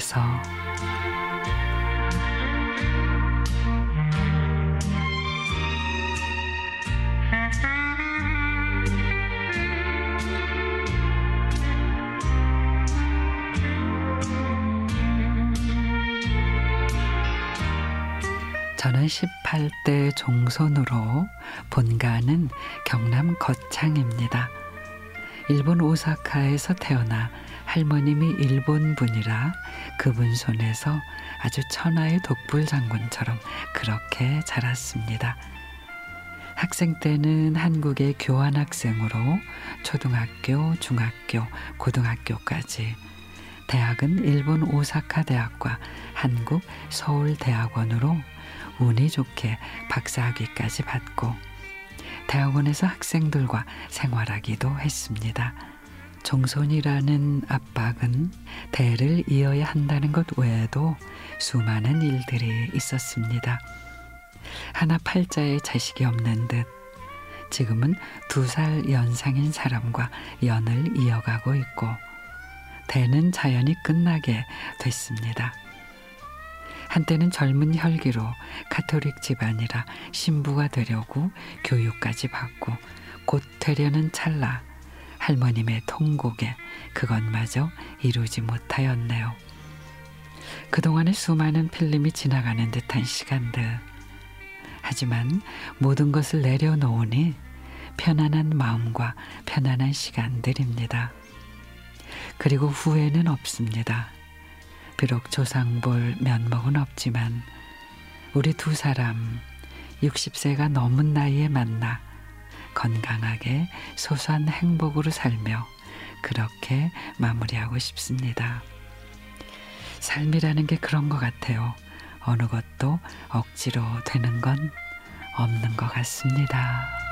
꿈에서 저는 18대 종손으로 본가는 경남 거창입니다. 일본 오사카에서 태어나 할머님이 일본 분이라 그분 손에서 아주 천하의 독불 장군처럼 그렇게 자랐습니다. 학생 때는 한국의 교환학생으로 초등학교, 중학교, 고등학교까지 대학은 일본 오사카 대학과 한국 서울대학원으로 운이 좋게 박사학위까지 받고 대학원에서 학생들과 생활하기도 했습니다. 종손이라는 압박은 대를 이어야 한다는 것 외에도 수많은 일들이 있었습니다. 하나 팔자에 자식이 없는 듯 지금은 두 살 연상인 사람과 연을 이어가고 있고 대는 자연히 끝나게 됐습니다. 한때는 젊은 혈기로 카톨릭 집안이라 신부가 되려고 교육까지 받고 곧 되려는 찰나 할머님의 통곡에 그것마저 이루지 못하였네요. 그동안의 수많은 필름이 지나가는 듯한 시간들. 하지만 모든 것을 내려놓으니 편안한 마음과 편안한 시간들입니다. 그리고 후회는 없습니다. 비록 조상 볼 면목은 없지만 우리 두 사람 60세가 넘은 나이에 만나 건강하게 소소한 행복으로 살며 그렇게 마무리하고 싶습니다. 삶이라는 게 그런 것 같아요. 어느 것도 억지로 되는 건 없는 것 같습니다.